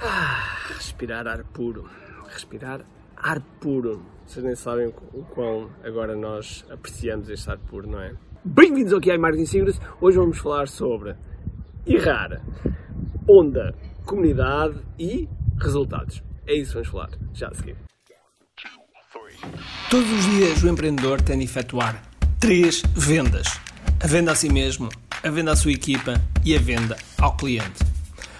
Ah, respirar ar puro. Respirar ar puro. Vocês nem sabem o quão agora nós apreciamos este ar puro, não é? Bem-vindos ao QI Marketing Secrets. Hoje vamos falar sobre errar, onda, comunidade e resultados. É isso que vamos falar já a seguir. Todos os dias o empreendedor tem de efetuar três vendas: a venda a si mesmo, a venda à sua equipa e a venda ao cliente.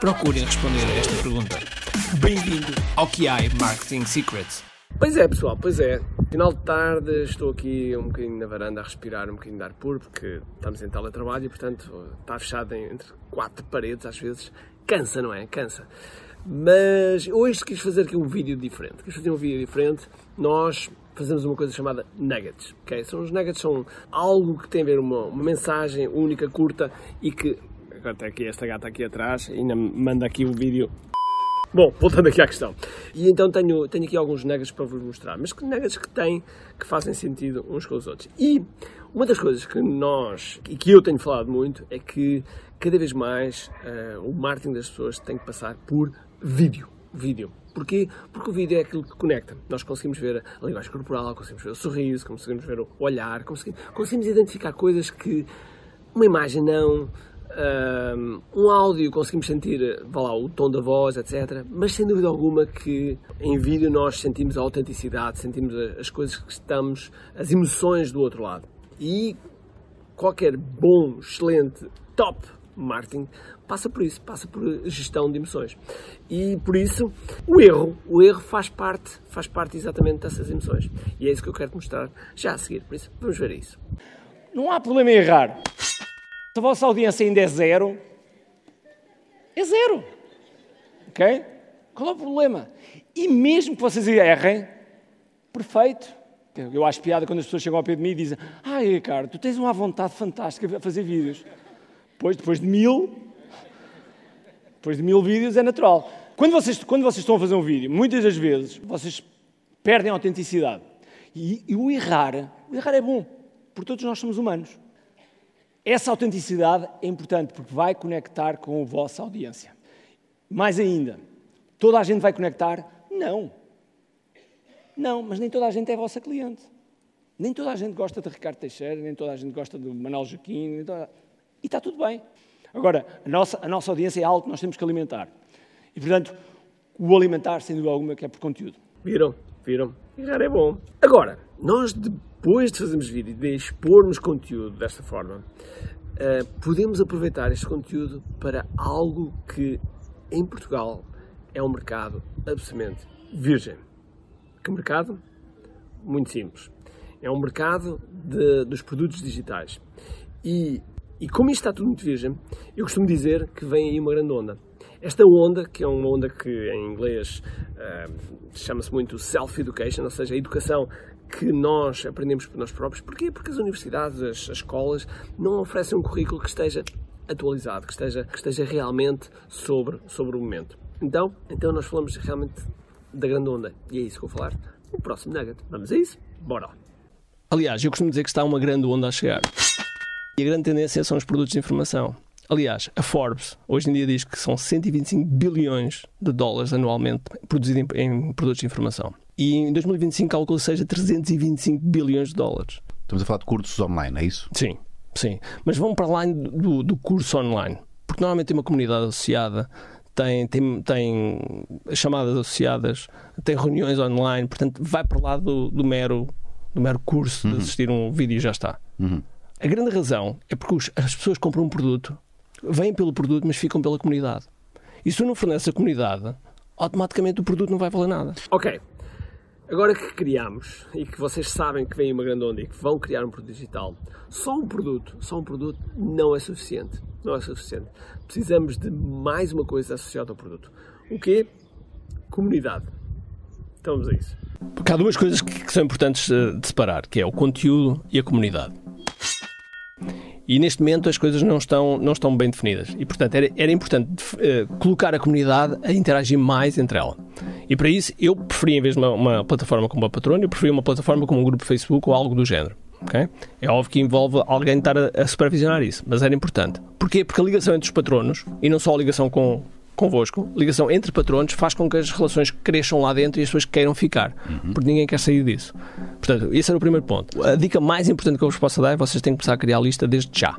procurem responder a esta pergunta. Bem-vindo ao QI Marketing Secrets. Pois é, pessoal, pois é. Final de tarde, estou aqui um bocadinho na varanda a respirar um bocadinho de ar puro, porque estamos em teletrabalho e, portanto, está fechado entre quatro paredes, às vezes. Cansa, não é? Cansa. Mas hoje quis fazer aqui um vídeo diferente. Quis fazer um vídeo diferente. Nós fazemos uma coisa chamada nuggets. Okay? São os nuggets são algo que tem a ver uma, uma mensagem única, curta e que está aqui esta gata aqui atrás ainda manda aqui o vídeo. Bom, voltando aqui à questão. E então tenho, tenho aqui alguns nuggets para vos mostrar, mas que que têm, que fazem sentido uns com os outros. E uma das coisas que nós, e que eu tenho falado muito, é que cada vez mais uh, o marketing das pessoas tem que passar por vídeo. Vídeo. Porquê? Porque o vídeo é aquilo que conecta. Nós conseguimos ver a linguagem corporal, conseguimos ver o sorriso, conseguimos ver o olhar, conseguimos, conseguimos identificar coisas que uma imagem não, um áudio conseguimos sentir, vá lá, o tom da voz, etc. Mas sem dúvida alguma que em vídeo nós sentimos a autenticidade, sentimos as coisas que estamos, as emoções do outro lado. E qualquer bom, excelente, top marketing passa por isso, passa por gestão de emoções. E por isso, o erro, o erro faz parte, faz parte exatamente dessas emoções. E é isso que eu quero te mostrar já a seguir. Por isso, vamos ver isso. Não há problema em errar. Se a vossa audiência ainda é zero, é zero. Ok? Qual é o problema? E mesmo que vocês errem, perfeito. Eu acho piada quando as pessoas chegam ao pé de mim e dizem: Ah, Ricardo, tu tens uma vontade fantástica a fazer vídeos. Depois, depois de mil, depois de mil vídeos é natural. Quando vocês, quando vocês estão a fazer um vídeo, muitas das vezes vocês perdem a autenticidade. E, e o errar, o errar é bom, porque todos nós somos humanos. Essa autenticidade é importante porque vai conectar com a vossa audiência. Mais ainda, toda a gente vai conectar? Não. Não, mas nem toda a gente é vossa cliente. Nem toda a gente gosta de Ricardo Teixeira, nem toda a gente gosta do Manuel Joaquim, toda... e está tudo bem. Agora, a nossa, a nossa audiência é algo que nós temos que alimentar. E, portanto, o alimentar, sem dúvida alguma, que é por conteúdo. Viram? Viram? Errar é bom. Agora, nós depois de fazermos vídeo, de expormos conteúdo desta forma, uh, podemos aproveitar este conteúdo para algo que em Portugal é um mercado absolutamente virgem. Que mercado? Muito simples. É um mercado de, dos produtos digitais. E e como isto está tudo muito virgem, eu costumo dizer que vem aí uma grande onda. Esta onda, que é uma onda que em inglês chama-se muito self-education, ou seja, a educação que nós aprendemos por nós próprios. Porquê? Porque as universidades, as, as escolas, não oferecem um currículo que esteja atualizado, que esteja, que esteja realmente sobre, sobre o momento. Então, então nós falamos realmente da grande onda. E é isso que eu vou falar no próximo Nugget. Vamos a isso? Bora! Aliás, eu costumo dizer que está uma grande onda a chegar. E a grande tendência são os produtos de informação. Aliás, a Forbes hoje em dia diz que são 125 bilhões de dólares anualmente produzidos em, em produtos de informação. E em 2025 calcula seja 325 bilhões de dólares. Estamos a falar de cursos online, é isso? Sim, sim. Mas vão para lá do, do curso online. Porque normalmente tem uma comunidade associada, tem, tem, tem chamadas associadas, tem reuniões online, portanto vai para lá do, do mero, do mero curso uhum. de assistir um vídeo e já está. Uhum. A grande razão é porque as pessoas compram um produto, vêm pelo produto, mas ficam pela comunidade. E se tu não forneces a comunidade, automaticamente o produto não vai valer nada. Ok. Agora que criamos e que vocês sabem que vem uma grande onda e que vão criar um produto digital, só um produto, só um produto não é suficiente. Não é suficiente. Precisamos de mais uma coisa associada ao produto. O quê? comunidade. Então vamos a isso. Porque há duas coisas que, que são importantes eh, de separar, que é o conteúdo e a comunidade. E neste momento as coisas não estão, não estão bem definidas. E, portanto, era, era importante uh, colocar a comunidade a interagir mais entre ela. E para isso, eu preferia, em vez de uma, uma plataforma como a Patreon, eu preferia uma plataforma como um grupo Facebook ou algo do género. Okay? É óbvio que envolve alguém estar a, a supervisionar isso, mas era importante. Porquê? Porque a ligação entre os patronos, e não só a ligação com, convosco, ligação entre patronos, faz com que as relações cresçam lá dentro e as pessoas queiram ficar. Uhum. Porque ninguém quer sair disso. Portanto, esse era o primeiro ponto. A dica mais importante que eu vos posso dar é vocês têm que começar a criar a lista desde já.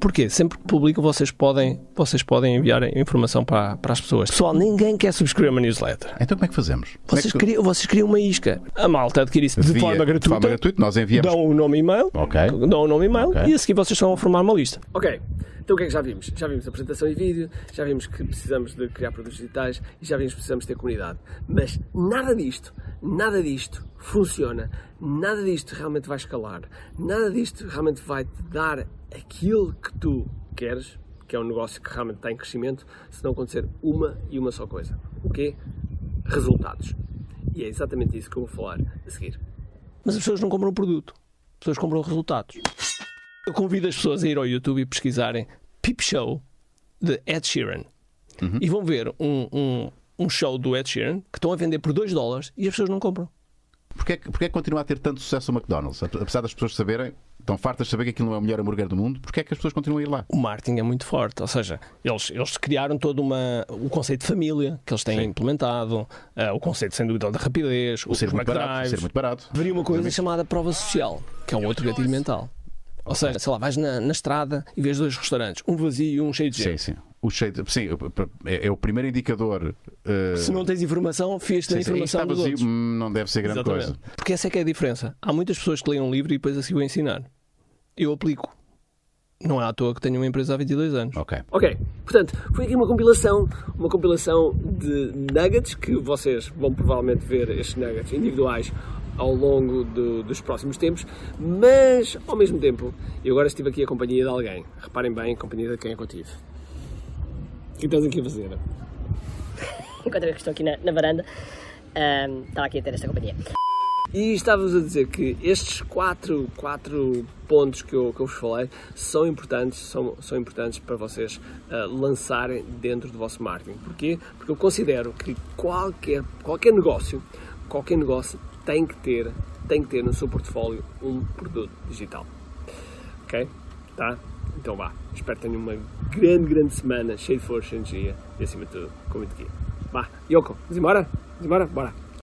Porquê? Sempre que publicam, vocês podem, vocês podem enviar informação para, para as pessoas. Pessoal, ninguém quer subscrever uma newsletter. Então como é que fazemos? Vocês, é que... criam, vocês criam uma isca. A malta adquire isso de Via, forma gratuita. De forma gratuita, nós enviamos. Dão o nome e e-mail. Ok. Dão o nome e e-mail Ok. e a seguir vocês estão a formar uma lista. Ok, então o que é que já vimos? Já vimos apresentação e vídeo, já vimos que precisamos de criar produtos digitais e já vimos que precisamos ter comunidade. Mas nada disto, nada disto funciona, nada disto realmente vai escalar, nada disto realmente vai te dar aquilo que tu queres, que é um negócio que realmente está em crescimento, se não acontecer uma e uma só coisa. O quê? Resultados. E é exatamente isso que eu vou falar a seguir. Mas as pessoas não compram o produto, as pessoas compram resultados. Eu convido as pessoas a ir ao YouTube e pesquisarem Peep Show de Ed Sheeran e vão ver um, um, um show do Ed Sheeran que estão a vender por 2 dólares e as pessoas não compram. Porquê, é que- porquê é que continua a ter tanto sucesso o McDonald's? Apesar das pessoas saberem, estão fartas de saber que aquilo não é o melhor hambúrguer do mundo, porquê é que as pessoas continuam a ir lá? O marketing é muito forte, ou seja, eles, eles criaram todo uma, o conceito de família que eles têm Sim. implementado, eh, o conceito sem dúvida da rapidez, O ser os muito barato, ser muito barato. Haveria uma coisa chamada prova social, que é um outro gatilho mental. Ou seja, sei lá, vais na, na estrada e vês dois restaurantes, um vazio e um cheio de Sim, gente. sim. O cheio de- sim, é, é o primeiro indicador. eh, Se não tens informação, fias-te a sim, sim, informação está dos vazio, outros. hum, não deve ser grande Exatamente. coisa. Porque essa é que é a diferença. Há muitas pessoas que leem um livro e depois a seguem a ensinar. Eu aplico. Não é à toa que tenho uma empresa há 22 anos. Ok. Ok, portanto, foi aqui uma compilação, uma compilação de nuggets que vocês vão provavelmente ver estes nuggets individuais ao longo do- dos próximos tempos, mas ao mesmo tempo, eu agora estive aqui a companhia de alguém. Reparem bem a companhia de quem é que eu tive. O que estás aqui a fazer? enquanto eu estou aqui na, na varanda, ahm, estava aqui a ter esta companhia. E estava-vos a dizer que estes quatro, quatro pontos que eu, que eu vos falei são importantes, são, são importantes para vocês ah, lançarem dentro do vosso marketing. Porquê? Porque eu considero que qualquer, qualquer negócio, qualquer negócio tem que ter, tem que ter no seu portfólio um produto digital. Ok? Tá? Então vá. Espero que tenham uma grande, grande semana, cheia de força, energia e acima de tudo, com muito guia. Vá, Yoko, vamos embora? Vamos embora? Bora.